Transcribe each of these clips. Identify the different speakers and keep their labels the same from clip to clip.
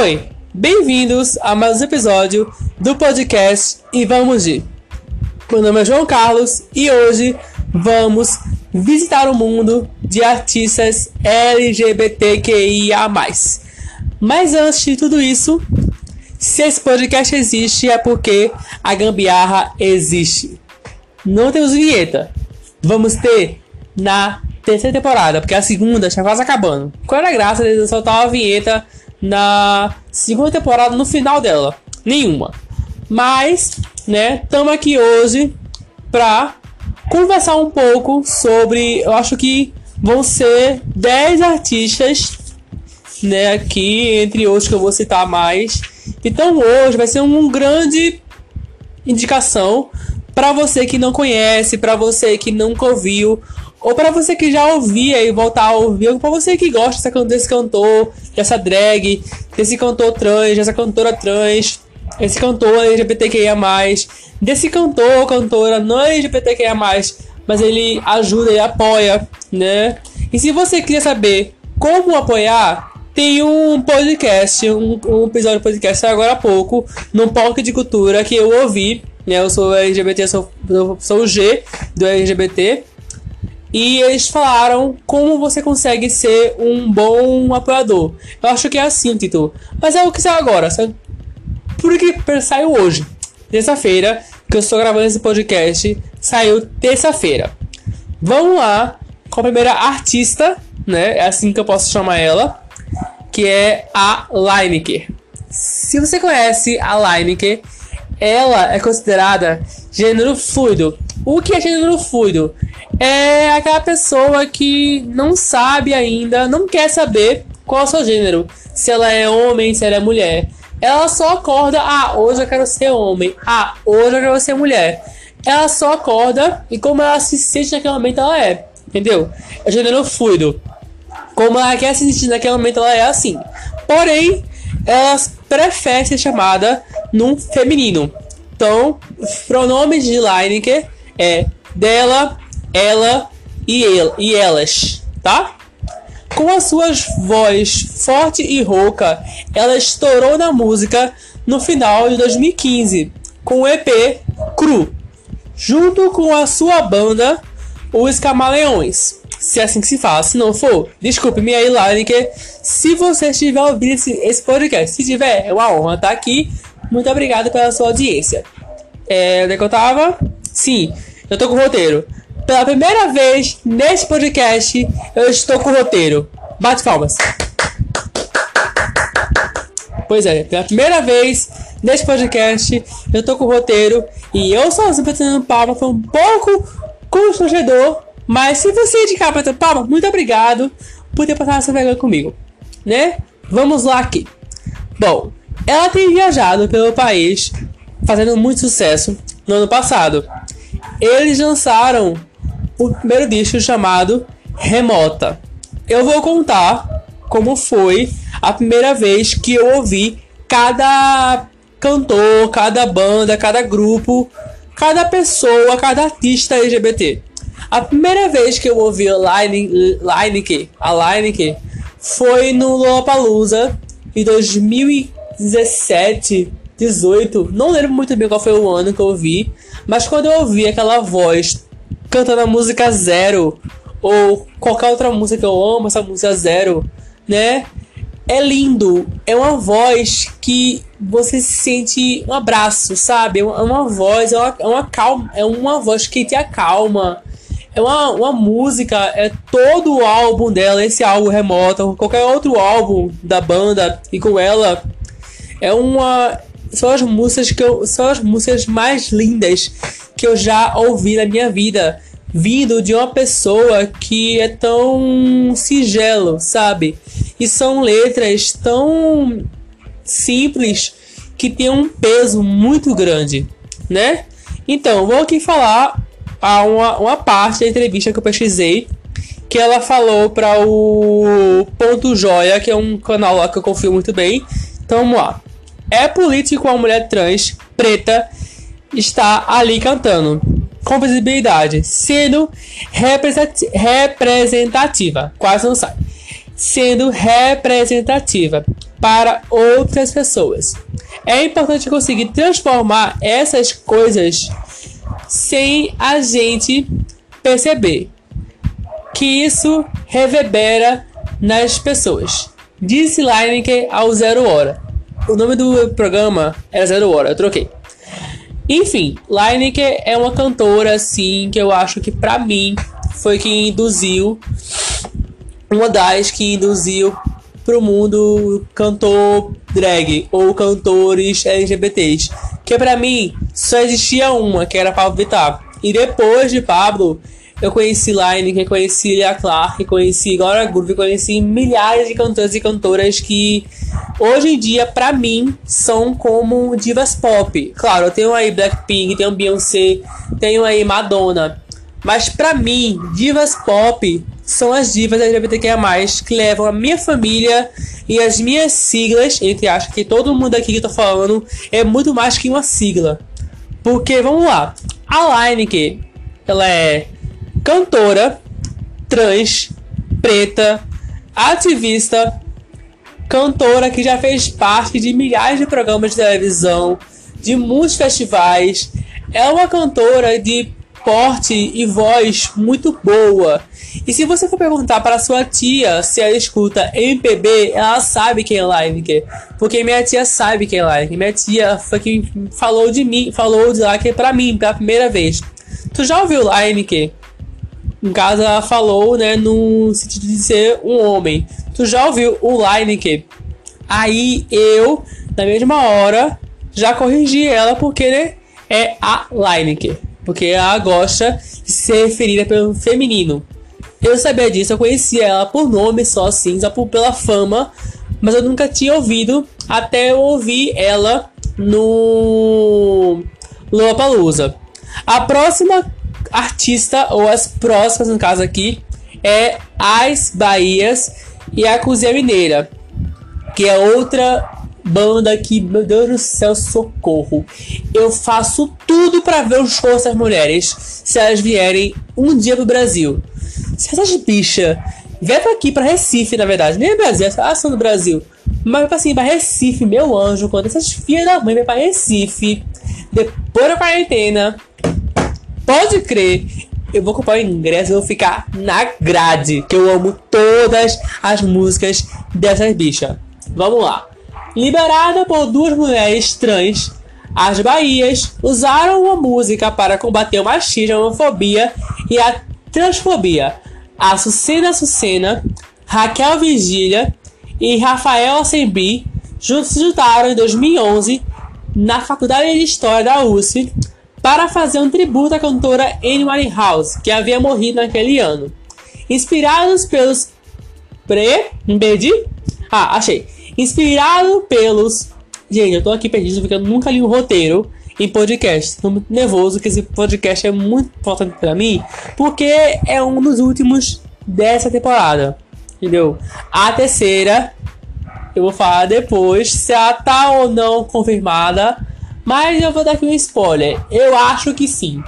Speaker 1: Oi, bem-vindos a mais um episódio do podcast E Vamos de. Meu nome é João Carlos e hoje vamos visitar o mundo de artistas LGBTQIA. Mas antes de tudo isso, se esse podcast existe é porque a gambiarra existe. Não temos vinheta. Vamos ter na terceira temporada, porque a segunda está quase acabando. Qual era a graça de soltar uma vinheta na segunda temporada no final dela? Nenhuma. Mas, né, estamos aqui hoje pra conversar um pouco sobre. Eu acho que vão ser 10 artistas, né, aqui, entre outros que eu vou citar mais. Então hoje vai ser um grande indicação para você que não conhece, para você que nunca ouviu, ou para você que já ouvia e voltar a ouvir, ou para você que gosta desse cantor, dessa drag, desse cantor trans, dessa cantora trans, esse cantor LGBTQIA+, desse cantor ou cantora não LGBTQIA+, mas ele ajuda e apoia, né? E se você quiser saber como apoiar, tem um podcast, um, um episódio do podcast agora há pouco, no Palco de Cultura, que eu ouvi, né? Eu sou LGBT, eu sou, eu sou o G do LGBT. E eles falaram como você consegue ser um bom apoiador. Eu acho que é assim o título. Mas é o que saiu agora. Por que saiu hoje? Terça-feira, que eu estou gravando esse podcast, saiu terça-feira. Vamos lá com a primeira artista, né? É assim que eu posso chamar ela, que é a Lineker. Se você conhece a Lineker, ela é considerada gênero fluido. O que é gênero fluido? É aquela pessoa que não sabe ainda, não quer saber qual é o seu gênero. Se ela é homem, se ela é mulher. Ela só acorda, ah, hoje eu quero ser homem. Ah, hoje eu quero ser mulher. Ela só acorda e como ela se sente naquele momento ela é. Entendeu? É gênero fluido. Como ela quer se sentir naquele momento ela é assim. Porém, ela prefere ser chamada num feminino. Então, pronomes de Lineker é dela, ela e, e elas, tá? Com a sua voz forte e rouca, ela estourou na música no final de 2015 com o EP Cru, junto com a sua banda Os Camaleões. Se é assim que se fala, se não for, desculpe-me aí, Lineker, se você estiver ouvindo esse podcast. Se tiver, é uma honra estar aqui. Muito obrigado pela sua audiência. É, onde é que eu tava? Sim, eu tô com o roteiro. Pela primeira vez nesse podcast, eu estou com o roteiro. Bate palmas. Pois é, pela primeira vez nesse podcast, eu tô com o roteiro e eu sozinho batendo palma foi um pouco constrangedor, mas se você indicar ter palma, muito obrigado por ter passado essa vergonha comigo, né? Vamos lá aqui. Bom, ela tem viajado pelo país fazendo muito sucesso no ano passado. Eles lançaram o primeiro disco chamado Remota. Eu vou contar como foi a primeira vez que eu ouvi cada cantor, cada banda, cada grupo, cada pessoa, cada artista LGBT. A primeira vez que eu ouvi a Lineker, a foi no Lollapalooza em 2017, 18, não lembro muito bem qual foi o ano que eu ouvi, mas quando eu ouvi aquela voz cantando a música Zero ou qualquer outra música que eu amo, essa música Zero, né? É lindo, é uma voz que você se sente um abraço, sabe? É uma voz, é uma, é uma calma, é uma voz que te acalma. É uma, uma música, é todo o álbum dela, esse álbum remoto, qualquer outro álbum da banda e com ela é uma são as músicas que eu, são as músicas mais lindas que eu já ouvi na minha vida, vindo de uma pessoa que é tão singelo, sabe? E são letras tão simples que tem um peso muito grande, né? Então, vou aqui falar a uma, uma parte da entrevista que eu pesquisei que ela falou para o Ponto Joia, que é um canal lá que eu confio muito bem. Então vamos lá. É político uma mulher trans preta está ali cantando com visibilidade, sendo representativa, quase não sai, sendo representativa para outras pessoas. É importante conseguir transformar essas coisas sem a gente perceber que isso reverbera nas pessoas. Disse Lineker ao Zero Hora. O nome do programa era Zero Hora, eu troquei. Enfim, Lineker é uma cantora assim que eu acho que para mim foi quem induziu uma das que induziu pro mundo cantor drag ou cantores LGBTs. Que para mim só existia uma, que era Pablo Vittar. E depois de Pablo, eu conheci Line, conheci Lia Clark, conheci Gloria Groove, conheci milhares de cantores e cantoras que hoje em dia, para mim, são como divas pop. Claro, eu tenho aí Blackpink, tenho Beyoncé, tenho aí Madonna. Mas para mim, divas pop são as divas LGBTQIA+, que levam a minha família e as minhas siglas, entre aspas, que todo mundo aqui que eu tô falando é muito mais que uma sigla. Porque, vamos lá, a Lineker, ela é cantora, trans, preta, ativista, cantora que já fez parte de milhares de programas de televisão, de muitos festivais. É uma cantora de porte e voz muito boa. E se você for perguntar para sua tia se ela escuta MPB, ela sabe quem é Lineker. Porque minha tia sabe quem é Lineker. Minha tia foi quem falou de mim, falou de lá que para mim, pela primeira vez. Tu já ouviu Lineker? Em casa ela falou, né, no sentido de ser um homem. Tu já ouviu o Lineker? Aí eu, na mesma hora, já corrigi ela porque, né, é a Lineker. Porque ela gosta de ser referida pelo feminino. Eu sabia disso, eu conhecia ela por nome só assim, só por, pela fama, mas eu nunca tinha ouvido até eu ouvir ela no Lollapalooza. A próxima artista, ou as próximas no caso aqui, é As Bahias e a Cozinha Mineira, que é outra banda que, meu Deus do céu, socorro. Eu faço tudo para ver os shows das mulheres se elas vierem um dia pro Brasil. Se essas bichas pra aqui, pra Recife, na verdade, nem é Brasil, elas são do Brasil. Mas assim, pra Recife, meu anjo, quando essas filhas da mãe vêm pra Recife, depois da quarentena, pode crer, eu vou comprar o ingresso e vou ficar na grade, que eu amo todas as músicas dessas bichas. Vamos lá. Liberada por duas mulheres trans, as Bahias usaram a música para combater o machismo, a homofobia e a transfobia. A Sucena Sucena, Raquel Vigília e Rafael Assembri se juntaram em 2011 na Faculdade de História da USP para fazer um tributo à cantora Amy Winehouse, que havia morrido naquele ano. Inspirados pelos pre... Perdi? Ah, achei. Inspirado pelos. Gente, eu tô aqui perdido porque eu nunca li um roteiro em podcast. Tô muito nervoso que esse podcast é muito importante para mim, porque é um dos últimos dessa temporada. Entendeu? A terceira, eu vou falar depois se ela tá ou não confirmada, mas eu vou dar aqui um spoiler. Eu acho que sim.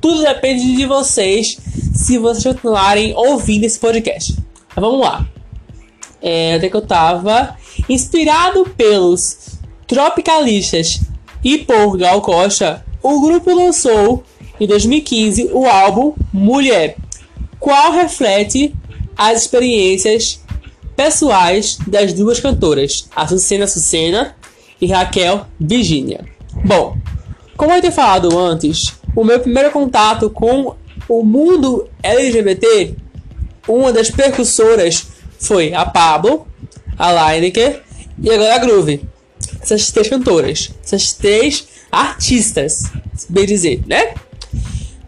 Speaker 1: Tudo depende de vocês se vocês continuarem ouvindo esse podcast. Mas vamos lá. É, até que eu tava. Inspirado pelos tropicalistas e por Gal Costa, o grupo lançou em 2015 o álbum Mulher, qual reflete as experiências pessoais das duas cantoras, Açucena Sucena e Raquel Virginia. Bom, como eu tinha falado antes, o meu primeiro contato com o mundo LGBT, uma das percussoras foi a Pablo, a Lineker e agora a Groove. Essas três cantoras, essas três artistas, bem dizer, né?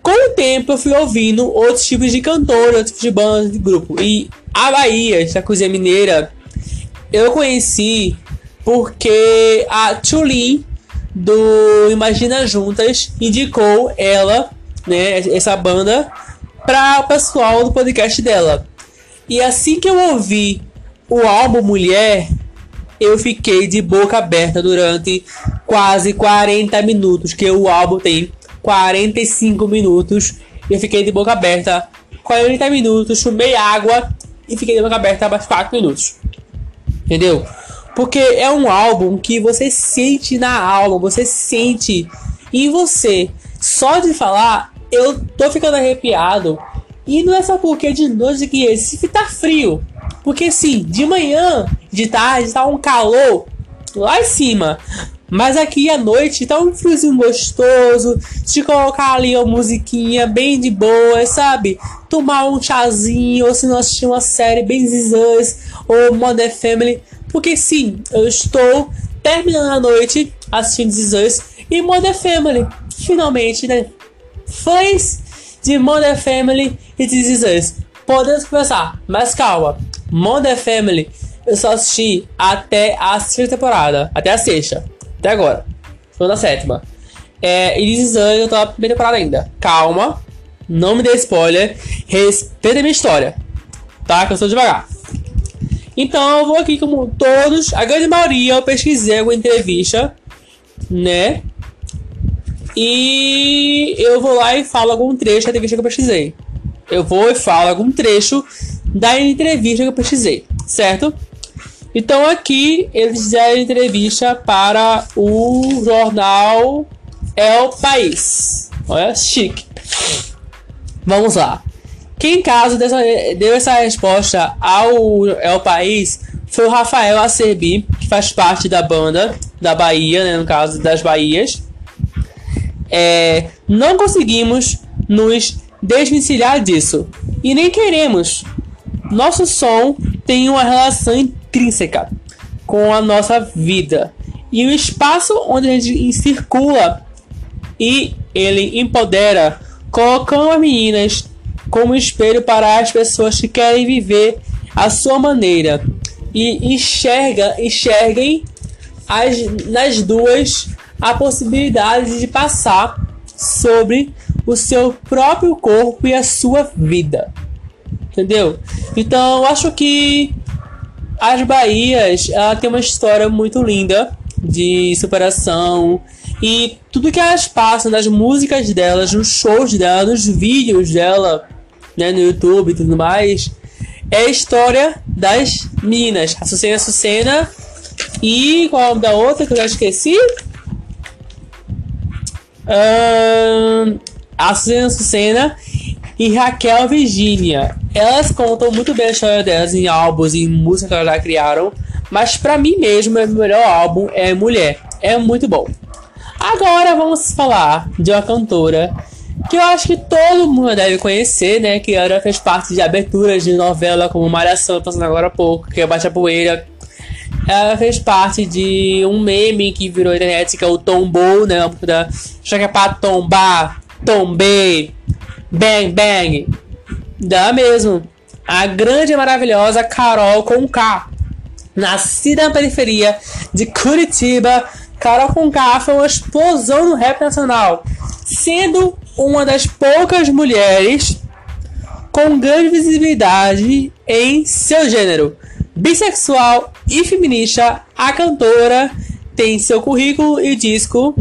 Speaker 1: Com o tempo eu fui ouvindo outros tipos de cantor, outros tipos de bandas, de grupo. E a Bahia, essa cozinha mineira, eu conheci porque a Tulin do Imagina Juntas indicou ela, né, essa banda, para o pessoal do podcast dela. E assim que eu ouvi o álbum Mulher, eu fiquei de boca aberta durante quase 40 minutos, que o álbum tem 45 minutos. Eu fiquei de boca aberta 40 minutos, chumei água e fiquei de boca aberta mais 4 minutos. Entendeu? Porque é um álbum que você sente na alma, você sente em você. Só de falar, eu tô ficando arrepiado. E não é só porque de noite que esse tá frio. Porque sim, de manhã, de tarde, tá um calor lá em cima. Mas aqui à noite tá um friozinho gostoso. De colocar ali uma musiquinha bem de boa, sabe? Tomar um chazinho, ou se não assistir uma série bem zizãs, ou Modern Family. Porque sim, eu estou terminando a noite assistindo zizãs e Modern Family. Finalmente, né? Fãs de Modern Family e This Is. Podemos começar, mas calma. Modern Family eu só assisti até a sexta temporada. Até a sexta. Até agora. Tô na sétima. É, e This Is Us eu tô na primeira temporada ainda. Calma. Não me dê spoiler. Respeita a minha história. Tá? Que eu sou devagar. Então eu vou aqui como todos. A grande maioria eu pesquisei alguma entrevista. Né? E eu vou lá e falo algum trecho da entrevista que eu pesquisei. Eu vou e falo algum trecho da entrevista que eu pesquisei, certo? Então aqui eles fizeram entrevista para o jornal El País. Olha, chique. Vamos lá. Quem caso deu essa resposta ao El País foi o Rafael Acerbi, que faz parte da banda da Bahia, né, no caso das Bahias. É, não conseguimos nos desvencilhar disso. E nem queremos. Nosso som tem uma relação intrínseca com a nossa vida. E o espaço onde a gente circula e ele empodera, colocando as meninas como espelho para as pessoas que querem viver a sua maneira e enxerga, enxerguem as, nas duas a possibilidade de passar sobre o seu próprio corpo e a sua vida. Entendeu? Então, acho que as Bahias ela tem uma história muito linda de superação e tudo que elas passam nas músicas delas, nos shows dela, nos vídeos dela, né, no YouTube e tudo mais, é a história das minas. A Sucena Sucena e qual é o nome da outra que eu já esqueci? Uh, Suzana Sucena e Raquel Virginia. Elas contam muito bem a história delas em álbuns e músicas que elas já criaram. Mas para mim mesmo, o melhor álbum é Mulher. É muito bom. Agora vamos falar de uma cantora que eu acho que todo mundo deve conhecer, né? Que ela fez parte de aberturas de novela como Malhação, passando agora há pouco, que é Bate a Poeira, ela fez parte de um meme que virou internet, que é o Tombou, né? Da, é pra tombar, tombei, bang, bang. Dá mesmo. A grande e maravilhosa Carol com K. Nascida na periferia de Curitiba, Carol com K foi uma explosão no rap nacional, sendo uma das poucas mulheres com grande visibilidade em seu gênero bissexual e feminista, a cantora tem seu currículo e disco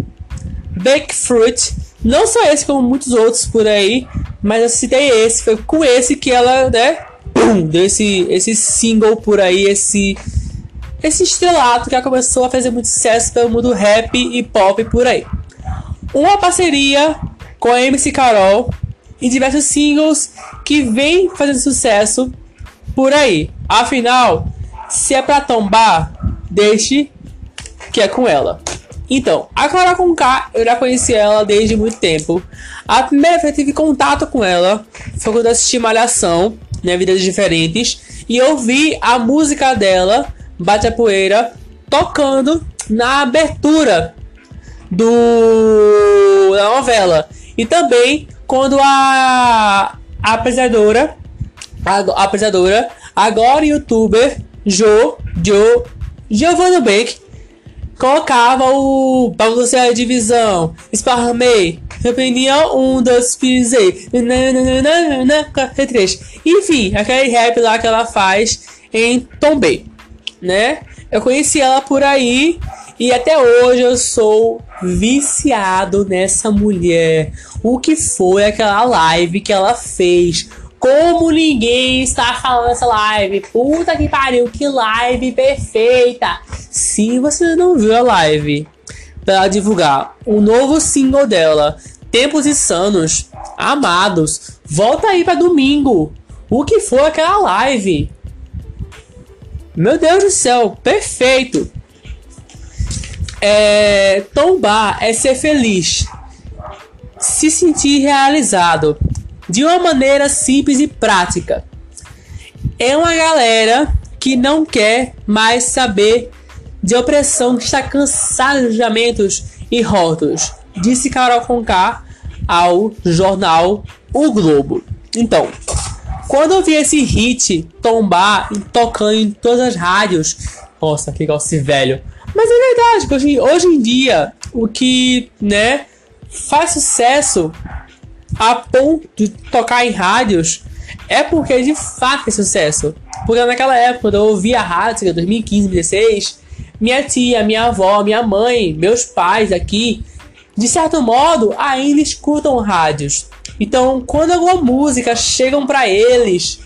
Speaker 1: Bake Fruit. Não só esse, como muitos outros por aí, mas eu citei esse. Foi com esse que ela, né? Deu esse, esse single por aí, esse, esse estrelato que começou a fazer muito sucesso pelo mundo rap e pop por aí. Uma parceria com a MC Carol e diversos singles que vem fazendo sucesso por aí. Afinal, se é pra tombar, deixe que é com ela. Então, a Clara com K, eu já conheci ela desde muito tempo. A primeira vez que eu tive contato com ela foi quando eu assisti Malhação, né, Vidas Diferentes, e eu vi a música dela, Bate a Poeira, tocando na abertura do da novela. E também quando a, apresentadora a, apresentadora, agora youtuber Jo, Jo, Giovanna Beck, colocava o para a divisão, esparramei, um, dois, pisei, três. Enfim, aquele rap lá que ela faz em Tombay, né? Eu conheci ela por aí e até hoje eu sou viciado nessa mulher. O que foi aquela live que ela fez? Como ninguém está falando essa live? Puta que pariu, que live perfeita! Se você não viu a live para divulgar o novo single dela, Tempos Insanos, Amados, volta aí para domingo. O que foi aquela live? Meu Deus do céu, perfeito! É, tombar é ser feliz, se sentir realizado de uma maneira simples e prática. É uma galera que não quer mais saber de opressão, que está cansada de julgamentos e rótulos, disse Carol Conká ao jornal O Globo. Então, quando eu vi esse hit tombar tocando em todas as rádios, nossa, que gosto velho. Mas é verdade, hoje, hoje em dia, o que, né, faz sucesso a ponto de tocar em rádios é porque de fato é sucesso. Porque naquela época, eu ouvia rádio, 2015, 2016, minha tia, minha avó, minha mãe, meus pais aqui, de certo modo, ainda escutam rádios. Então, quando alguma música chegam para eles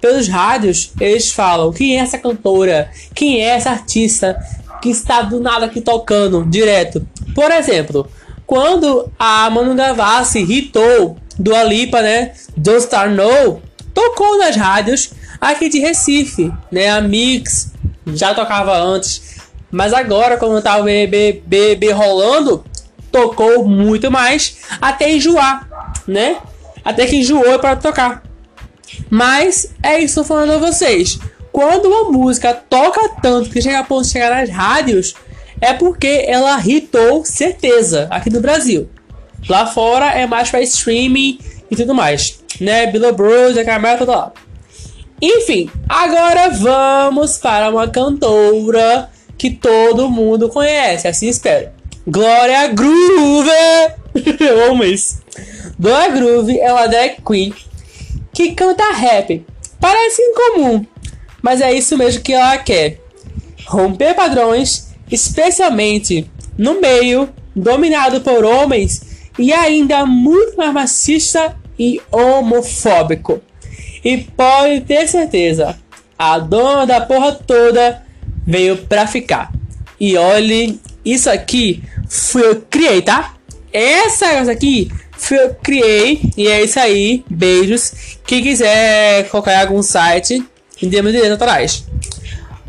Speaker 1: pelos rádios, eles falam: quem é essa cantora? Quem é essa artista que está do nada aqui tocando direto? Por exemplo, quando a Manu Gavassi hitou do Alipa, né? Don't Star No, tocou nas rádios aqui de Recife, né? A Mix já tocava antes, mas agora, quando tá o BBB rolando, tocou muito mais até enjoar, né? Até que enjoou para tocar. Mas é isso que eu falando a vocês. Quando uma música toca tanto que chega a ponto de chegar nas rádios, é porque ela hitou certeza aqui no Brasil. Lá fora é mais para streaming e tudo mais, né? Billboard, a câmera toda lá. Enfim, agora vamos para uma cantora que todo mundo conhece, assim espero. Glória Groove! Eu amo isso. Glória Groove é uma drag queen que canta rap. Parece incomum, mas é isso mesmo que ela quer. Romper padrões, especialmente no meio dominado por homens e ainda muito mais machista e homofóbico. E pode ter certeza, a dona da porra toda veio pra ficar. E olhe, isso aqui fui eu criei, tá? Essa coisa aqui fui eu criei. E é isso aí. Beijos. Quem quiser colocar algum site, termos de direitos autorais.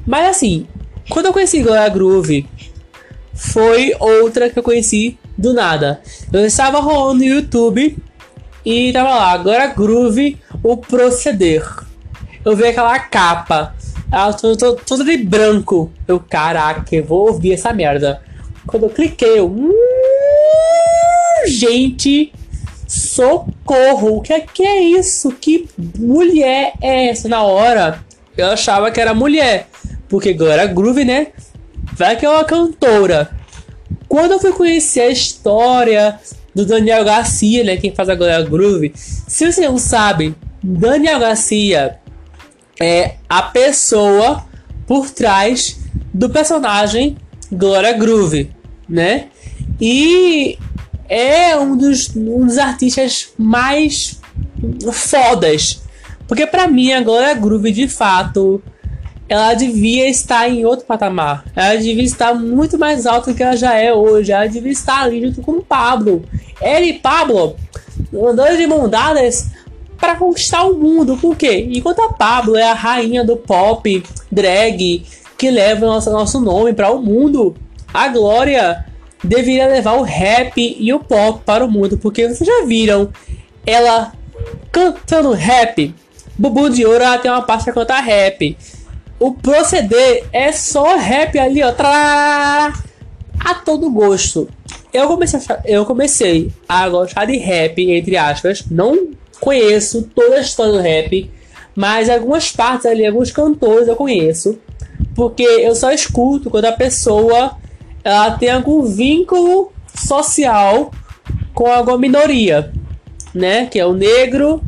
Speaker 1: Mas assim, quando eu conheci Gloria Groove, foi outra que eu conheci do nada. Eu estava rolando no YouTube e tava lá, agora Groove, o proceder. Eu vi aquela capa, ela toda, toda de branco. Eu, caraca, eu vou ouvir essa merda. Quando eu cliquei, eu. Hum, gente, socorro! O que é, que é isso? Que mulher é essa? Na hora, eu achava que era mulher. Porque agora Groove, né? Vai que é uma cantora. Quando eu fui conhecer a história do Daniel Garcia, né? Quem faz agora Groove. Se você não sabe, Daniel Garcia é a pessoa por trás do personagem Glória Groove, né? E é um dos, um dos artistas mais fodas. Porque para mim a Glória Groove de fato ela devia estar em outro patamar. Ela devia estar muito mais alta do que ela já é hoje. Ela devia estar ali junto com o Pablo. Ele e Pablo andando de mão dadas para conquistar o mundo. Por quê? Enquanto a Pablo é a rainha do pop, drag, que leva nosso, nosso nome para o mundo, a Glória deveria levar o rap e o pop para o mundo. Porque vocês já viram ela cantando rap. Bubu de Ouro ela tem uma parte para cantar rap o proceder é só rap ali, ó. Trá, a todo gosto. Eu comecei, a, eu comecei a gostar de rap, entre aspas. Não conheço toda a história do rap, mas algumas partes ali, alguns cantores eu conheço. Porque eu só escuto quando a pessoa ela tem algum vínculo social com alguma minoria, né? Que é o negro,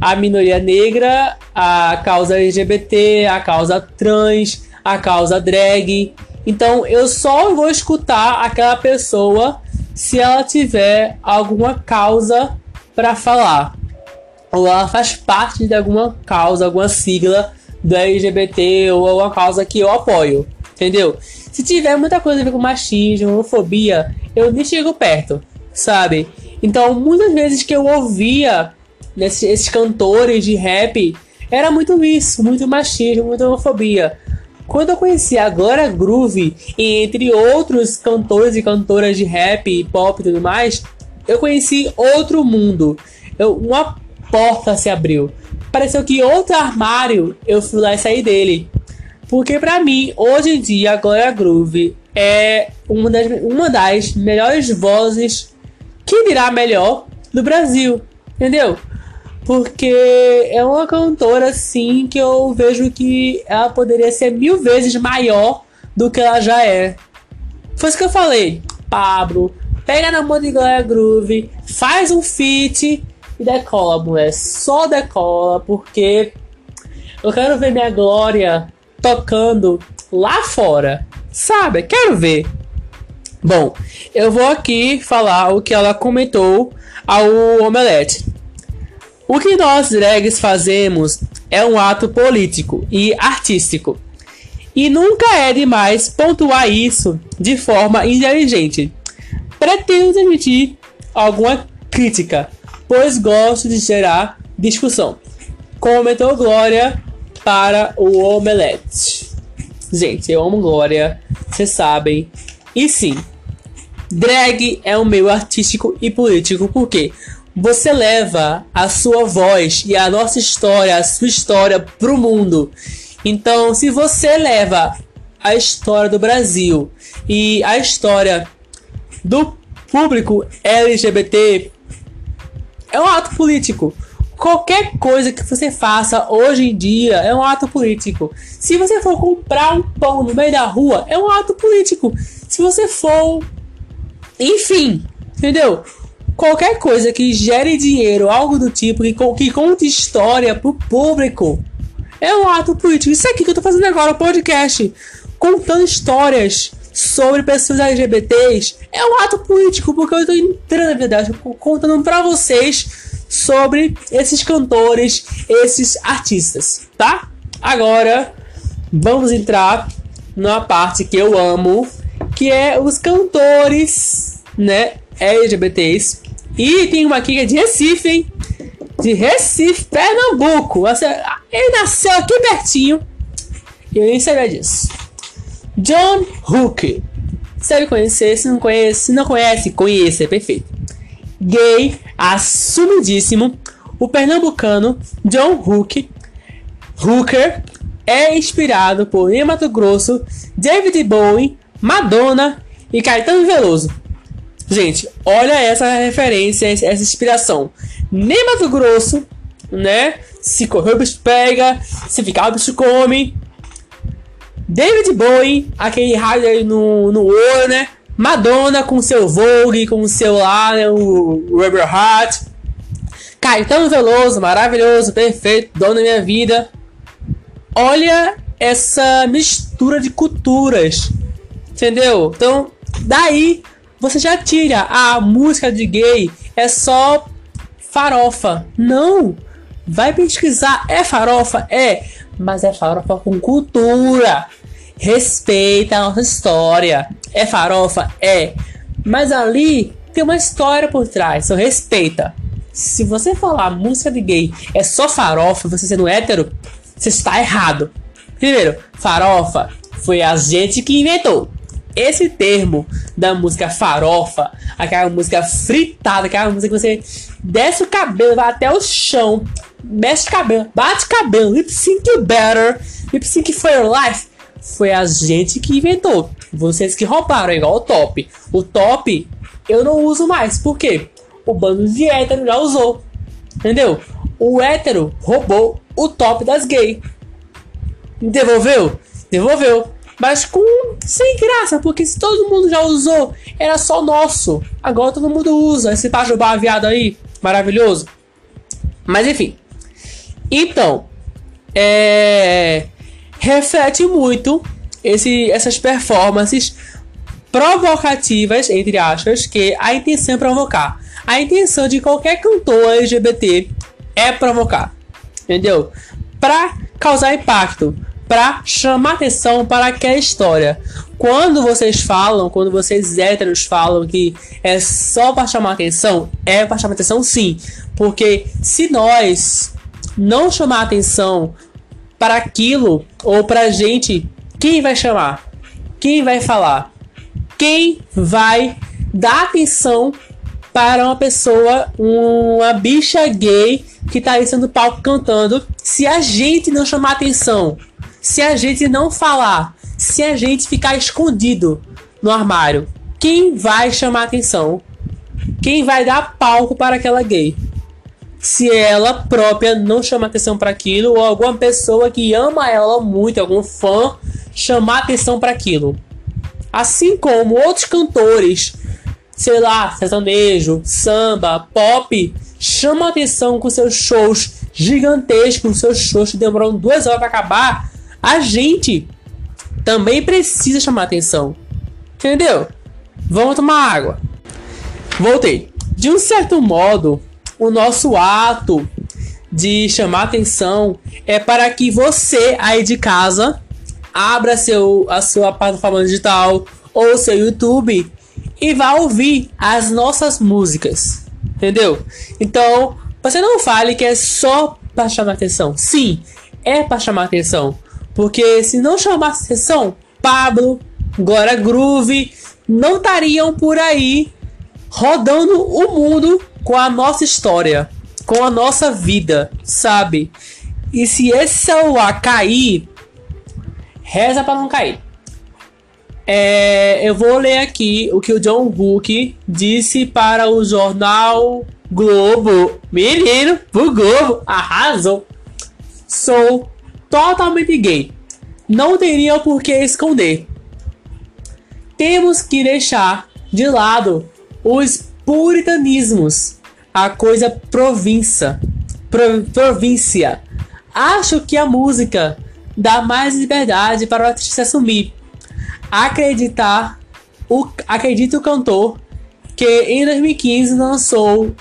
Speaker 1: a minoria negra, a causa LGBT, a causa trans, a causa drag. Então eu só vou escutar aquela pessoa se ela tiver alguma causa para falar. Ou ela faz parte de alguma causa, alguma sigla do LGBT ou alguma causa que eu apoio, entendeu? Se tiver muita coisa a ver com machismo, homofobia, eu nem chego perto, sabe? Então, muitas vezes que eu ouvia nesses, esses cantores de rap, era muito isso, muito machismo, muita homofobia. Quando eu conheci a Glória Groove, e entre outros cantores e cantoras de rap, pop e tudo mais, eu conheci outro mundo. Eu, uma porta se abriu. Pareceu que outro armário eu fui lá e saí dele. Porque para mim, hoje em dia, a Glória Groove é uma das, uma das melhores vozes, que dirá melhor, do Brasil. Entendeu? Porque é uma cantora assim que eu vejo que ela poderia ser mil vezes maior do que ela já é. Foi isso que eu falei. Pablo, pega na mão de Glória Groove, faz um feat e decola, mulher. Só decola, porque eu quero ver minha Glória tocando lá fora. Sabe? Quero ver. Bom, eu vou aqui falar o que ela comentou ao Omelete. O que nós drags fazemos é um ato político e artístico. E nunca é demais pontuar isso de forma inteligente. Pretendo admitir alguma crítica, pois gosto de gerar discussão. Comentou Glória para o Omelete. Gente, eu amo Glória, vocês sabem. E sim, drag é um meio artístico e político, porque você leva a sua voz e a nossa história, a sua história pro mundo. Então, se você leva a história do Brasil e a história do público LGBT, é um ato político. Qualquer coisa que você faça hoje em dia é um ato político. Se você for comprar um pão no meio da rua, é um ato político. Se você for. Enfim, entendeu? qualquer coisa que gere dinheiro, algo do tipo, que, que conte história pro público, é um ato político. Isso aqui que eu tô fazendo agora, o podcast, contando histórias sobre pessoas LGBTs, é um ato político, porque eu tô entrando na verdade, contando para vocês sobre esses cantores, esses artistas, tá? Agora, vamos entrar numa parte que eu amo, que é os cantores, né, LGBTs e tem uma aqui que é de Recife, hein? De Recife, Pernambuco. Ele nasceu aqui pertinho. E eu nem sabia disso. John Hook. Se ele conhecer, se não conhece, se não conhece, conheça, é perfeito. Gay, assumidíssimo. O pernambucano John Hook, Hooker, é inspirado por Ney Mato Grosso, David Bowie, Madonna e Caetano Veloso. Gente, olha essa referência, essa inspiração. Nem Mato Grosso, né? Se correr o bicho pega, se ficar o bicho come. David Bowie, aquele aí no, no olho, né? Madonna com seu Vogue, com seu lá, né? o Rubber Heart. Caetano Veloso, maravilhoso, perfeito, dono da minha vida. Olha essa mistura de culturas, entendeu? Então, daí você já tira a música de gay é só farofa. Não! Vai pesquisar, é farofa? É, mas é farofa com cultura. Respeita a nossa história. É farofa? É. Mas ali tem uma história por trás, então respeita. Se você falar música de gay é só farofa, você sendo hétero, você está errado. Primeiro, farofa foi a gente que inventou esse termo da música farofa, aquela música fritada, aquela música que você desce o cabelo, vai até o chão, mexe o cabelo, bate o cabelo, lip sync better, lip sync for your life, foi a gente que inventou. Vocês que roubaram, igual o top. O top eu não uso mais, por quê? O bando de hétero já usou, entendeu? O hétero roubou o top das gays. Devolveu? Devolveu mas com sem graça, porque se todo mundo já usou, era só nosso. Agora todo mundo usa esse Pajubá viado aí, maravilhoso. Mas enfim. Então, é, reflete muito esse, essas performances provocativas, entre aspas, que a intenção é provocar. A intenção de qualquer cantor LGBT é provocar. Entendeu? Pra causar impacto, para chamar atenção para aquela história. Quando vocês falam, quando vocês héteros falam que é só para chamar atenção, é para chamar atenção sim. Porque se nós não chamar atenção para aquilo ou para gente, quem vai chamar? Quem vai falar? Quem vai dar atenção para uma pessoa, uma bicha gay que tá aí sendo palco cantando, se a gente não chamar atenção, se a gente não falar, se a gente ficar escondido no armário, quem vai chamar atenção? Quem vai dar palco para aquela gay? Se ela própria não chama atenção para aquilo, ou alguma pessoa que ama ela muito, algum fã, chamar atenção para aquilo. Assim como outros cantores, sei lá, sertanejo, samba, pop, chamam atenção com seus shows gigantescos, seus shows que demoram duas horas para acabar, a gente também precisa chamar atenção. Entendeu? Vamos tomar água. Voltei. De um certo modo, o nosso ato de chamar atenção é para que você aí de casa abra seu, a sua plataforma digital ou seu YouTube e vá ouvir as nossas músicas. Entendeu? Então, você não fale que é só para chamar atenção. Sim, é para chamar atenção. Porque se não chamasse atenção, Pablo, Glória Groove não estariam por aí rodando o mundo com a nossa história, com a nossa vida, sabe? E se esse celular cair, reza para não cair. É, eu vou ler aqui o que o John Hook disse para o jornal Globo. Menino, o Globo arrasou. Sou totalmente gay. Não teria por que esconder. Temos que deixar de lado os puritanismos, a coisa província, pro, província. Acho que a música dá mais liberdade para o artista se assumir. Acreditar, o, acredita o cantor que em 2015 lançou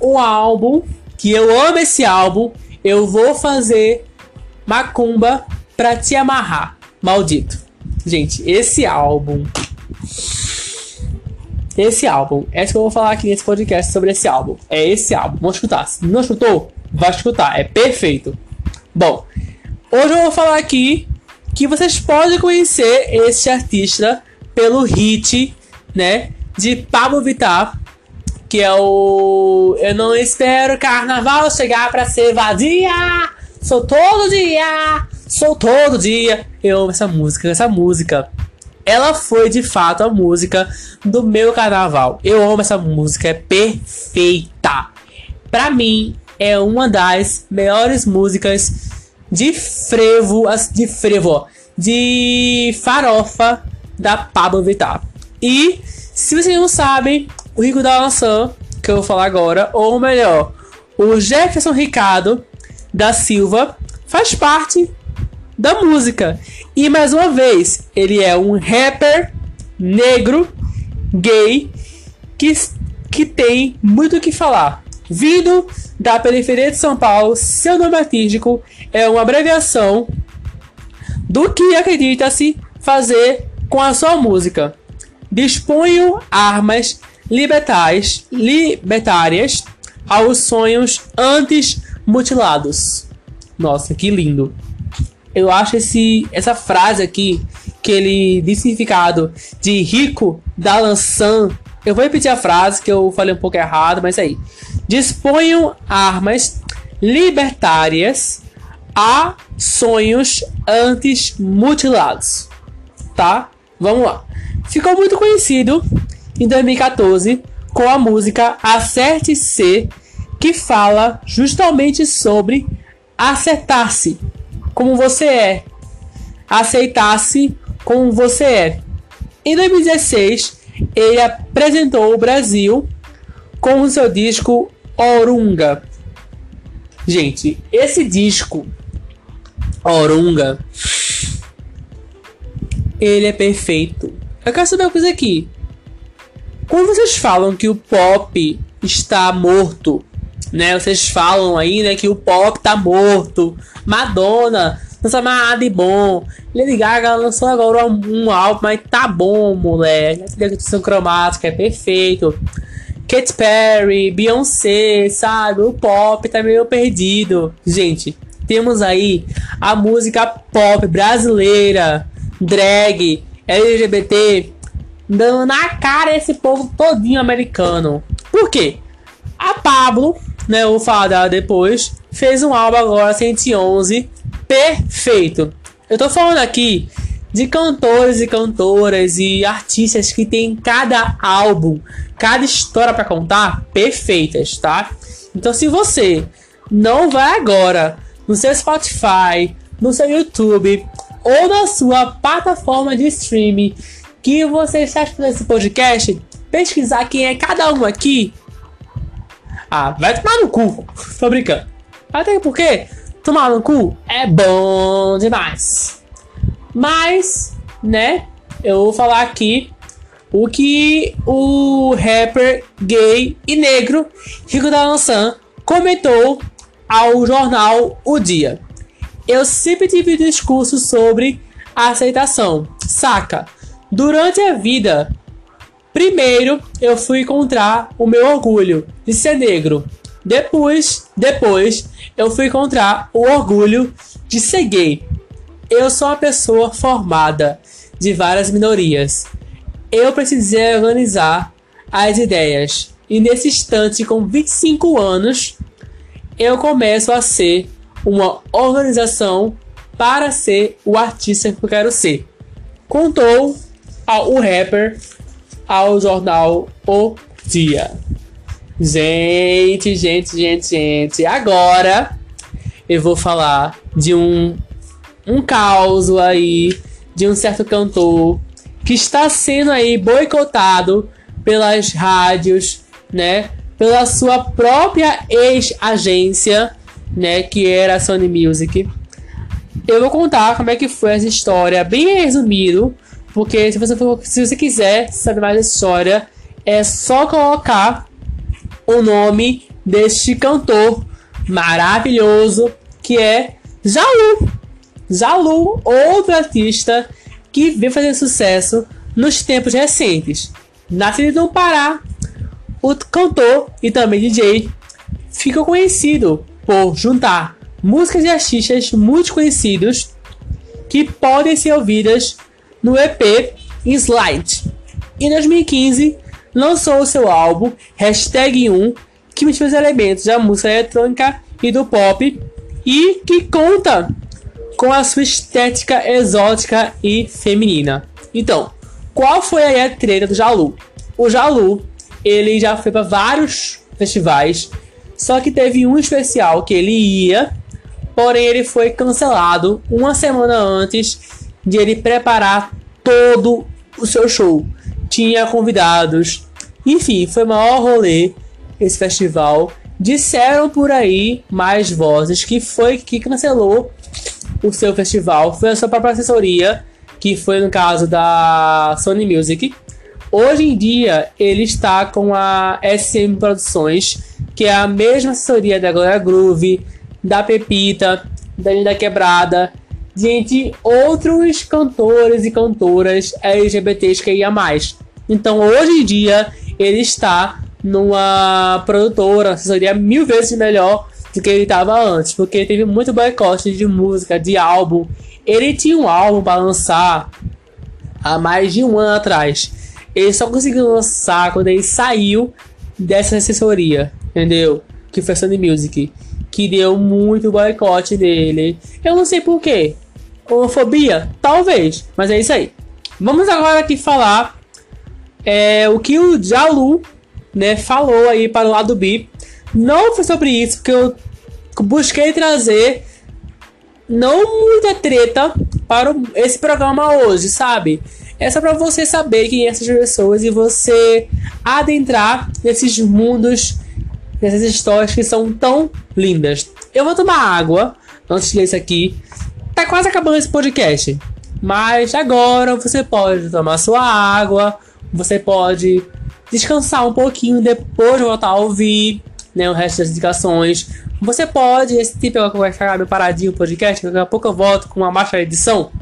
Speaker 1: um álbum que eu amo esse álbum. Eu vou fazer Macumba pra te amarrar, maldito. Gente, esse álbum. Esse álbum, é isso que eu vou falar aqui nesse podcast sobre esse álbum. É esse álbum. Vamos escutar. Se não escutou, vai escutar. É perfeito. Bom, hoje eu vou falar aqui que vocês podem conhecer esse artista pelo hit, né, de Pablo Vittar, que é o Eu não espero carnaval chegar para ser vadia. Sou todo dia, sou todo dia. Eu amo essa música, essa música. Ela foi de fato a música do meu carnaval. Eu amo essa música, é perfeita. Pra mim, é uma das melhores músicas de frevo, de frevo, de farofa da Pablo Vittar. E se vocês não sabem, o Rico da Maçã, que eu vou falar agora, ou melhor, o Jefferson Ricardo da Silva faz parte da música. E mais uma vez, ele é um rapper negro, gay, que, que tem muito o que falar. Vindo da periferia de São Paulo, seu nome artístico é uma abreviação do que acredita-se fazer com a sua música. Disponho armas libertais, libertárias aos sonhos antes mutilados. Nossa, que lindo. Eu acho esse, essa frase aqui, que ele diz significado de rico da lançã. Eu vou repetir a frase que eu falei um pouco errado, mas aí. Disponham armas libertárias a sonhos antes mutilados. Tá? Vamos lá. Ficou muito conhecido em 2014 com a música Acerte-se que fala justamente sobre acertar-se como você é, aceitar-se como você é. Em 2016, ele apresentou o Brasil com o seu disco Orunga. Gente, esse disco Orunga ele é perfeito. Eu quero saber uma coisa aqui. Quando vocês falam que o pop está morto, né? Vocês falam aí, né, que o pop tá morto. Madonna lançou mais nada de bom. Lady Gaga lançou agora um, um álbum, mas tá bom, moleque. A edição cromática é perfeito. Katy Perry, Beyoncé, sabe? O pop tá meio perdido. Gente, temos aí a música pop brasileira, drag, LGBT, dando na cara esse povo todinho americano. Por quê? A Pablo, né, falar dela depois, fez um álbum agora 111, perfeito. Eu tô falando aqui de cantores e cantoras e artistas que tem cada álbum, cada história para contar perfeitas, tá? Então se você não vai agora no seu Spotify, no seu YouTube ou na sua plataforma de streaming que você está escutando esse podcast, pesquisar quem é cada um aqui. Ah, vai tomar no cu. Tô brincando. Até porque tomar no cu é bom demais. Mas, né, eu vou falar aqui o que o rapper gay e negro Rico da Lançan comentou ao jornal O Dia. Eu sempre tive discurso sobre aceitação, saca? Durante a vida, primeiro eu fui encontrar o meu orgulho de ser negro. Depois, depois eu fui encontrar o orgulho de ser gay. Eu sou uma pessoa formada de várias minorias. Eu precisei organizar as ideias. E nesse instante, com 25 anos, eu começo a ser uma organização para ser o artista que eu quero ser. Contou o rapper ao jornal O Dia. Gente, gente, gente, gente. Agora eu vou falar de um um caos aí de um certo cantor que está sendo aí boicotado pelas rádios, né? Pela sua própria ex-agência, né? Que era a Sony Music. Eu vou contar como é que foi essa história, bem resumido, porque se você, for, se você quiser saber mais dessa história, é só colocar o nome deste cantor maravilhoso que é Jalu. Jalu, outro artista que vem fazendo sucesso nos tempos recentes. Nascido no Pará, o cantor e também DJ ficou conhecido por juntar músicas de artistas muito conhecidos que podem ser ouvidas no EP Slide. Em 2015, lançou o seu álbum Hashtag 1, que mistura os elementos da música eletrônica e do pop e que conta com a sua estética exótica e feminina. Então, qual foi aí a treta do Jalu? O Jalu, ele já foi para vários festivais, só que teve um especial que ele ia, porém ele foi cancelado uma semana antes de ele preparar todo o seu show. Tinha convidados, enfim, foi o maior rolê esse festival. Disseram por aí mais vozes que foi que cancelou o seu festival. Foi a sua própria assessoria, que foi no caso da Sony Music. Hoje em dia ele está com a SM Produções, que é a mesma assessoria da Glória Groove, da Pepita, da Linda Quebrada de outros cantores e cantoras LGBTs que ia mais. Então hoje em dia ele está numa produtora, assessoria mil vezes melhor do que ele estava antes, porque teve muito boicote de música, de álbum. Ele tinha um álbum para lançar há mais de um ano atrás. Ele só conseguiu lançar quando ele saiu dessa assessoria, entendeu? Que foi Sony Music, que deu muito boicote dele. Eu não sei porquê. Homofobia? Talvez, mas é isso aí. Vamos agora aqui falar é, o que o Jalu né, falou aí para o lado B. Não foi sobre isso, porque eu busquei trazer não muita treta para esse programa hoje, sabe? É só para você saber quem é essas pessoas e você adentrar nesses mundos, nessas histórias que são tão lindas. Eu vou tomar água antes de ler isso aqui. Tá quase acabando esse podcast. Mas agora você pode tomar sua água, você pode descansar um pouquinho depois de voltar a ouvir, né, o resto das indicações. Você pode, esse tipo vai ficar meio paradinho o podcast, daqui a pouco eu volto com uma marcha edição,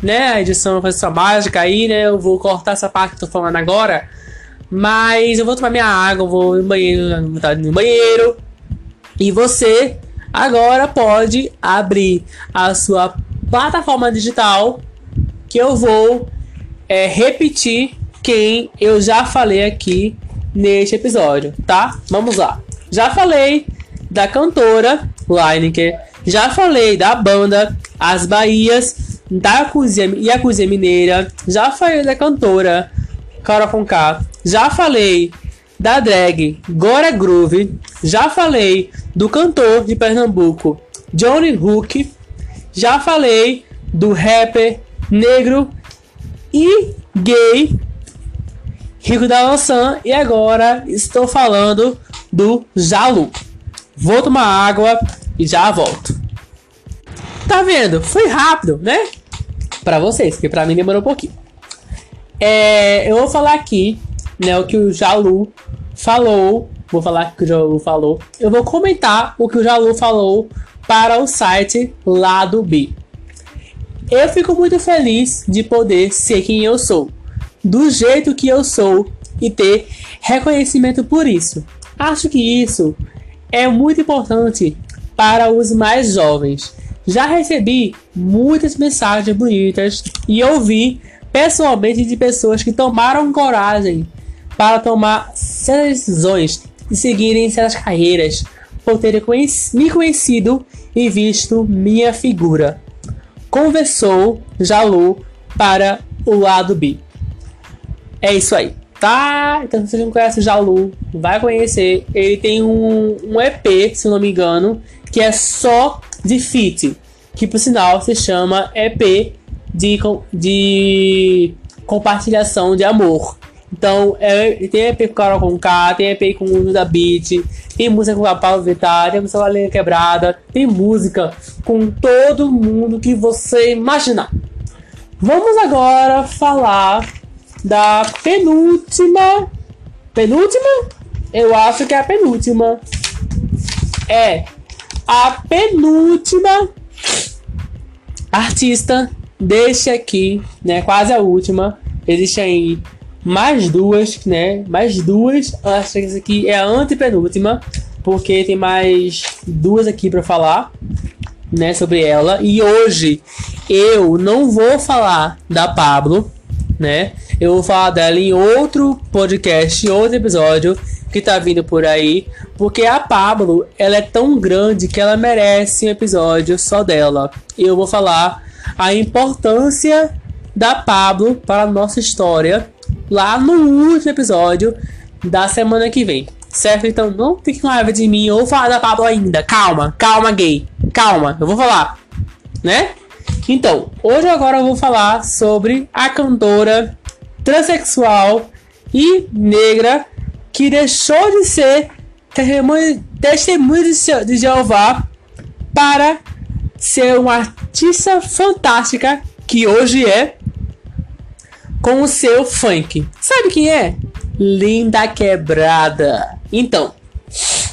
Speaker 1: né, a edição fazer sua mágica aí, né, eu vou cortar essa parte que eu tô falando agora, mas eu vou tomar minha água, vou no banheiro, no banheiro, e você agora pode abrir a sua plataforma digital que eu vou é, repetir quem eu já falei aqui neste episódio, tá? Vamos lá. Já falei da cantora Lineker, já falei da banda As Bahias, da cozinha e a cozinha mineira, já falei da cantora Cara Conká, já falei da drag Gora Groove, já falei do cantor de Pernambuco Johnny Hook, já falei do rapper negro e gay Rico da Lançã e agora estou falando do Jalu. Vou tomar água e já volto. Tá vendo? Foi rápido, né? Para vocês, porque para mim demorou um pouquinho. É, eu vou falar aqui, né, o que o Jalu falou. Vou falar o que o Jalu falou. Eu vou comentar o que o Jalu falou para o site Lado B. Eu fico muito feliz de poder ser quem eu sou do jeito que eu sou e ter reconhecimento por isso. Acho que isso é muito importante para os mais jovens. Já recebi muitas mensagens bonitas e ouvi pessoalmente de pessoas que tomaram coragem para tomar certas decisões e seguirem certas carreiras por terem me conhecido e visto minha figura. Conversou Jalu para o lado B. É isso aí. Tá? Então, se você não conhece o Jalu, vai conhecer. Ele tem um, um EP, se não me engano, que é só de feat. Que por sinal se chama EP de, de compartilhação de amor. Então, é, tem EP com Carol com K, tem EP com o da Beat, tem música com a Paulo Vittar, tem música com a Linha Quebrada, tem música com todo mundo que você imaginar. Vamos agora falar da penúltima. Penúltima? Eu acho que é a penúltima. É a penúltima artista deste aqui, né? Quase a última. Existe aí mais duas, né? Mais duas. Acho que essa aqui é a antepenúltima, porque tem mais duas aqui para falar, né? Sobre ela. E hoje eu não vou falar da Pablo, né? Eu vou falar dela em outro podcast, outro episódio que tá vindo por aí, porque a Pablo, ela é tão grande que ela merece um episódio só dela. Eu vou falar a importância da Pablo para a nossa história lá no último episódio da semana que vem. Certo? Então não fique com raiva de mim ou falar da Pablo ainda. Calma, calma, gay. Calma, eu vou falar. Né? Então, hoje agora eu vou falar sobre a cantora transexual e negra que deixou de ser testemunha de Jeová para ser uma artista fantástica que hoje é com o seu funk. Sabe quem é? Linda Quebrada. Então,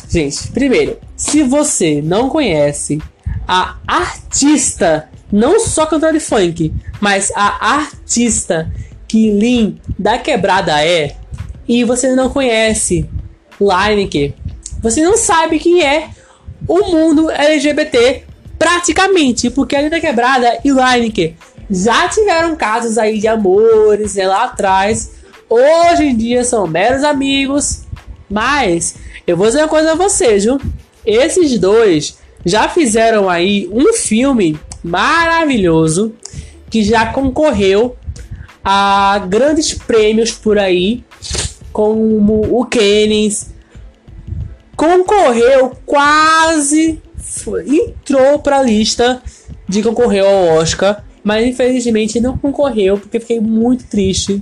Speaker 1: gente, primeiro, se você não conhece a artista não só cantora de funk, mas a artista que Lin da Quebrada é, e você não conhece Lineker, você não sabe quem é o mundo LGBT praticamente, porque a Lin da Quebrada e Lineker já tiveram casos aí de amores né, lá atrás, hoje em dia são meros amigos, mas eu vou dizer uma coisa a vocês, viu? Esses dois já fizeram aí um filme maravilhoso que já concorreu a grandes prêmios por aí, como o Kenneth. Concorreu quase, entrou para a lista de concorrer ao Oscar, mas infelizmente não concorreu porque fiquei muito triste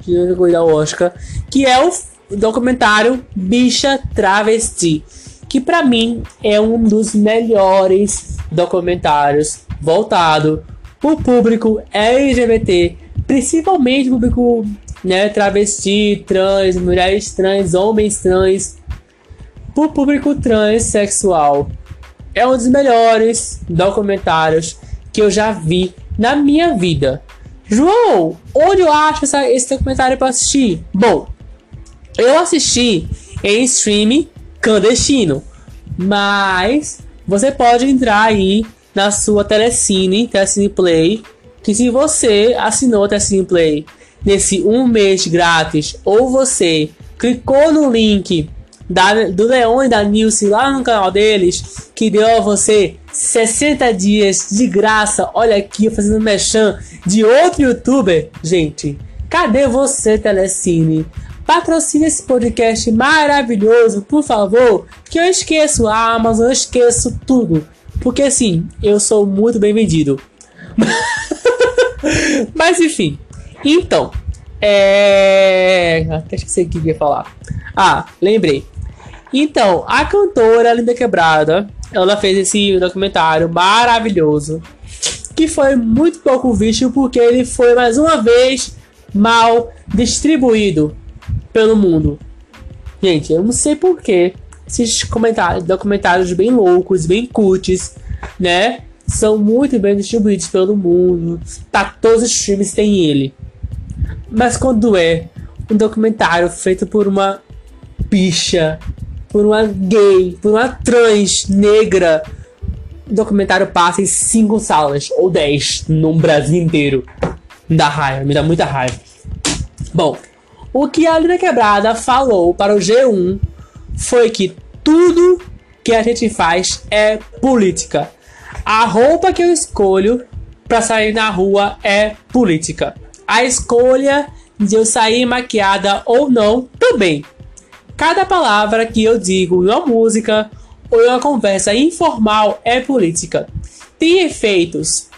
Speaker 1: de não concorrer ao Oscar, que é o documentário Bicha Travesti, que para mim é um dos melhores documentários voltado para o público LGBT, principalmente público né, travesti, trans, mulheres trans, homens trans, por público transexual. É um dos melhores documentários que eu já vi na minha vida. João, onde eu acho essa, esse documentário para assistir? Bom, eu assisti em streaming clandestino, mas você pode entrar aí na sua Telecine, Telecine Play, que se você assinou a Telecine Play nesse um mês grátis, ou você clicou no link da, do Leão e da Nilce lá no canal deles, que deu a você 60 dias de graça. Olha aqui eu fazendo mechan de outro youtuber. Gente, cadê você, Telecine? Patrocine esse podcast maravilhoso, por favor. Que eu esqueço a Amazon, eu esqueço tudo. Porque assim, eu sou muito bem vendido. Mas enfim. Então, é. Até esqueci o que ia falar. Ah, lembrei. Então, a cantora Linda Quebrada, ela fez esse documentário maravilhoso, que foi muito pouco visto porque ele foi mais uma vez mal distribuído pelo mundo. Gente, eu não sei porquê esses comentários, documentários bem loucos, bem cuts, né? São muito bem distribuídos pelo mundo. Tá, todos os filmes têm ele. Mas quando é um documentário feito por uma bicha por uma gay, por uma trans negra. O documentário passa em cinco salas, ou dez, no Brasil inteiro. Me dá raiva, me dá muita raiva. Bom, o que a Lina Quebrada falou para o G1 foi que tudo que a gente faz é política. A roupa que eu escolho para sair na rua é política. A escolha de eu sair maquiada ou não também. Cada palavra que eu digo em uma música ou em uma conversa informal é política. Tem efeitos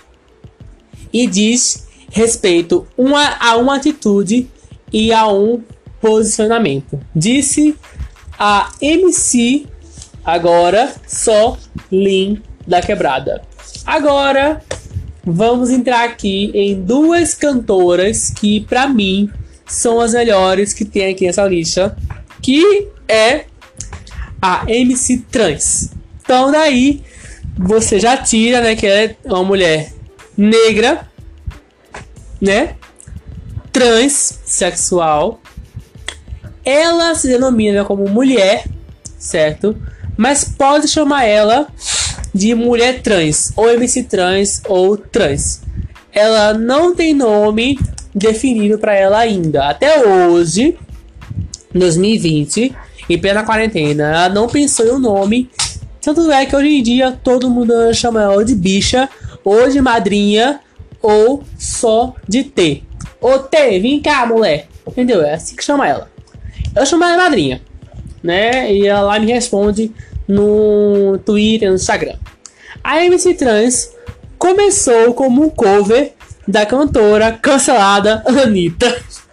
Speaker 1: e diz respeito uma, a uma atitude e a um posicionamento. Disse a MC, agora só Lin da Quebrada. Agora vamos entrar aqui em duas cantoras que para mim são as melhores que tem aqui nessa lista que é a MC Trans. Então daí você já tira, né, que é uma mulher negra, né, transsexual. Ela se denomina como mulher, certo? Mas pode chamar ela de mulher trans, ou MC trans, ou trans. Ela não tem nome definido para ela ainda. Até hoje, 2020, em plena quarentena, ela não pensou em um nome. Tanto é que hoje em dia todo mundo chama ela de bicha, ou de madrinha, ou só de T. Ô T, vem cá, mulher. Entendeu? É assim que chama ela. Eu chamo ela de madrinha, né? E ela me responde no Twitter, no Instagram. A MC Trans começou como um cover da cantora cancelada Anitta.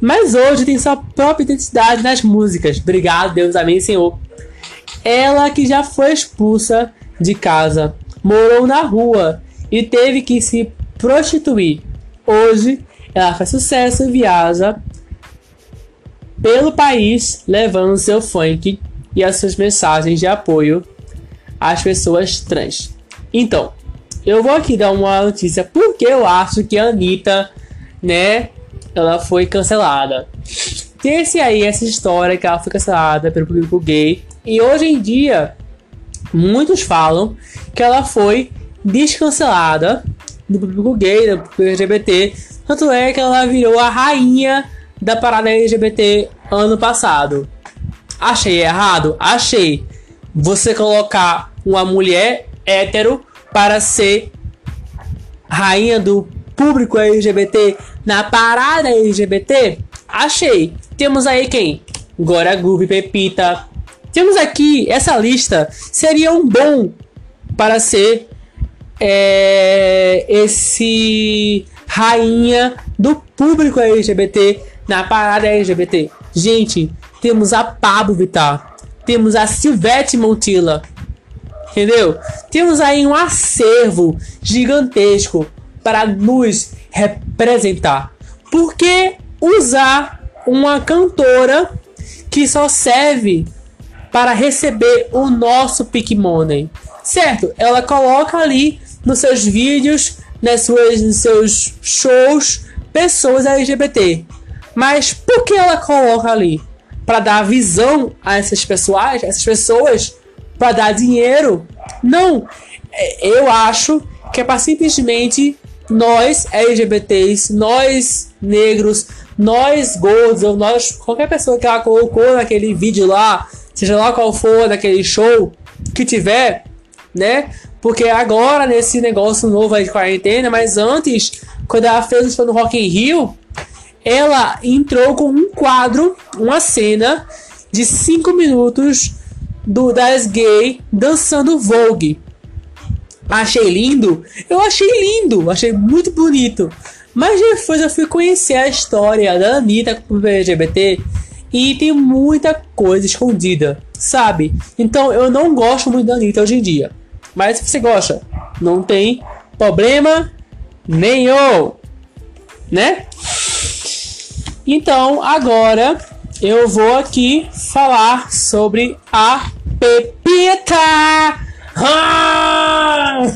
Speaker 1: Mas hoje tem sua própria identidade nas músicas. Obrigado, Deus, amém, Senhor. Ela que já foi expulsa de casa, morou na rua e teve que se prostituir. Hoje, ela faz sucesso e viaja pelo país levando seu funk e as suas mensagens de apoio às pessoas trans. Então, eu vou aqui dar uma notícia porque eu acho que a Anitta, né, ela foi cancelada. Tem esse aí essa história que ela foi cancelada pelo público gay. E hoje em dia, muitos falam que ela foi descancelada do público gay, do público LGBT. Tanto é que ela virou a rainha da parada LGBT ano passado. Achei errado? Achei. Você colocar uma mulher hétero para ser rainha do público LGBT na parada LGBT? Achei. Temos aí quem? Gora Groove, Pepita. Temos aqui essa lista. Seria um bom para ser é, esse rainha do público LGBT na parada LGBT. Gente, temos a Pablo Vittar. Temos a Silvete Montilla. Entendeu? Temos aí um acervo gigantesco para nos representar. Por que usar uma cantora que só serve para receber o nosso Pick Money. Certo? Ela coloca ali nos seus vídeos, nas suas, nos seus shows, pessoas LGBT. Mas por que ela coloca ali? Para dar visão a essas pessoas, essas pessoas, para dar dinheiro? Não. É, eu acho que é para simplesmente nós LGBTs, nós negros, nós gordos, ou nós qualquer pessoa que ela colocou naquele vídeo lá, seja lá qual for naquele show que tiver, né? Porque agora nesse negócio novo aí de quarentena, mas antes, quando ela fez o show no Rock in Rio, ela entrou com um quadro, uma cena de 5 minutos do das gay dançando Vogue. Achei lindo? Eu achei lindo, achei muito bonito. Mas depois eu fui conhecer a história da Anitta com o LGBT e tem muita coisa escondida, sabe? Então eu não gosto muito da Anitta hoje em dia. Mas se você gosta, não tem problema nenhum, né? Então agora eu vou aqui falar sobre a Pepita. Ah!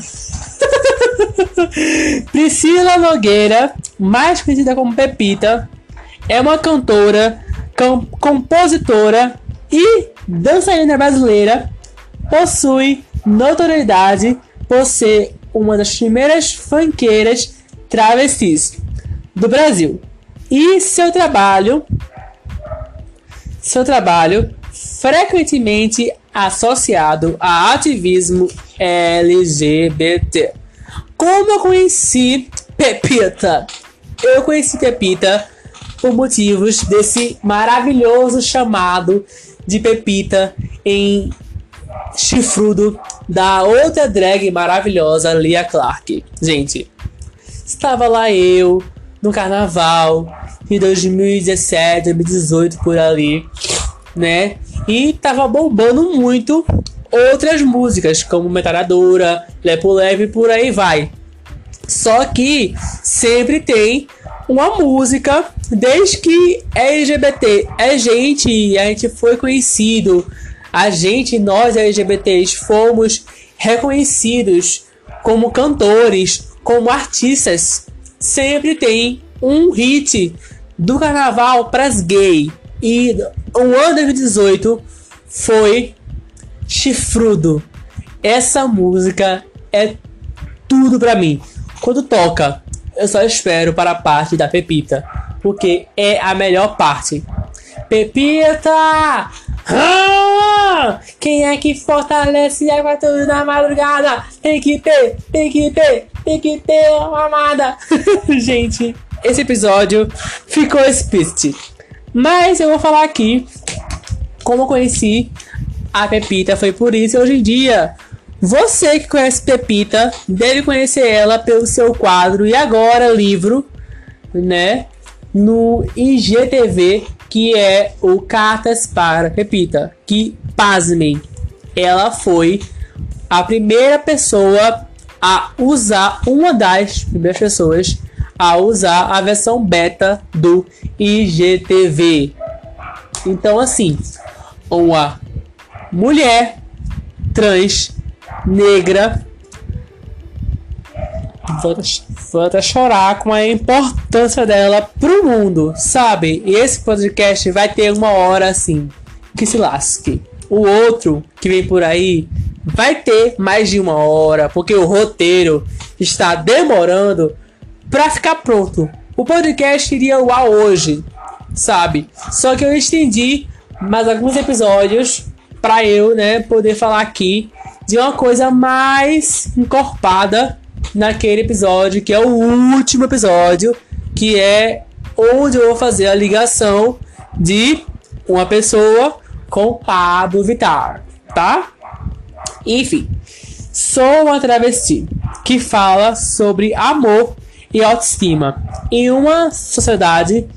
Speaker 1: Priscila Nogueira, mais conhecida como Pepita, é uma cantora, com compositora e dançarina brasileira. Possui notoriedade por ser uma das primeiras funkeiras travestis do Brasil. E seu trabalho, seu trabalho frequentemente associado a ativismo LGBT. Como eu conheci Pepita? Eu conheci Pepita por motivos desse maravilhoso chamado de Pepita em chifrudo da outra drag maravilhosa, Lia Clark. Gente, estava lá eu no carnaval de 2017, 2018 por ali, né? E tava bombando muito outras músicas, como Metralhadora, Lepo Leve e por aí vai. Só que sempre tem uma música, desde que é LGBT, é gente, a gente foi conhecido, a gente, nós LGBTs, fomos reconhecidos como cantores, como artistas. Sempre tem um hit do carnaval para as gay. E o ano 2018 foi Chifrudo. Essa música é tudo para mim. Quando toca, eu só espero para a parte da Pepita, porque é a melhor parte. Pepita! Ah! Quem é que fortalece a quatro da madrugada? Tem que ter, tem que ter, tem que ter uma amada. Gente, esse episódio ficou explícito. Mas eu vou falar aqui como eu conheci a Pepita. Foi por isso hoje em dia. Você que conhece Pepita deve conhecer ela pelo seu quadro e agora livro, né? No IGTV, que é o Cartas para Pepita. Que, pasmem, ela foi a primeira pessoa a usar, uma das primeiras pessoas a usar a versão beta do IGTV. Então, assim, uma mulher trans negra vou até chorar com a importância dela pro mundo, sabe? E esse podcast vai ter uma hora assim, que se lasque. O outro que vem por aí vai ter mais de uma hora, porque o roteiro está demorando para ficar pronto. O podcast iria ao ar hoje, sabe? Só que eu estendi mais alguns episódios para eu, né, poder falar aqui de uma coisa mais encorpada naquele episódio, que é o último episódio, que é onde eu vou fazer a ligação de uma pessoa com Pablo Vittar, tá? Enfim, sou uma travesti que fala sobre amor e autoestima em uma sociedade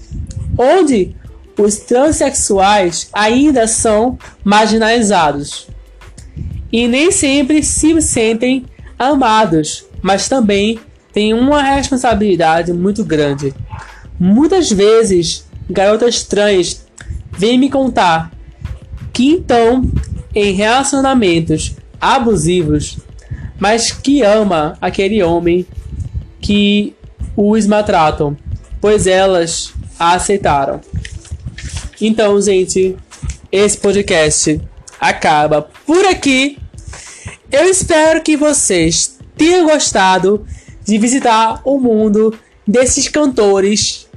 Speaker 1: onde os transexuais ainda são marginalizados e nem sempre se sentem amados, mas também têm uma responsabilidade muito grande. Muitas vezes, garotas trans vêm me contar que estão em relacionamentos abusivos, mas que ama aquele homem que os maltratam, pois elas a aceitaram. Então, gente, esse podcast acaba por aqui. Eu espero que vocês tenham gostado de visitar o mundo desses cantores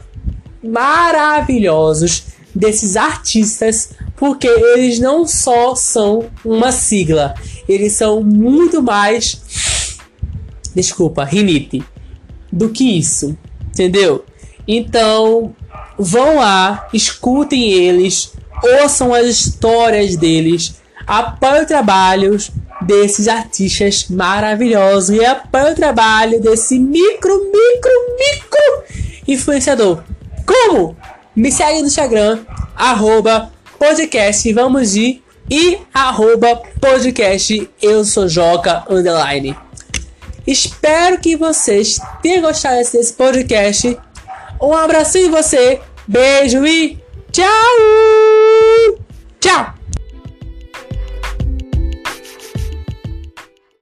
Speaker 1: maravilhosos, desses artistas, porque eles não só são uma sigla, eles são muito mais. Desculpa, rinite. Do que isso, entendeu? Então, vão lá, escutem eles, ouçam as histórias deles, apoiem trabalhos desses artistas maravilhosos e apoiem o trabalho desse micro, micro, micro influenciador. Como? Me segue no Instagram, arroba podcast vamos de e arroba podcast eu sou Joca underline. Espero que vocês tenham gostado desse podcast. Um abraço em você, beijo e tchau! Tchau!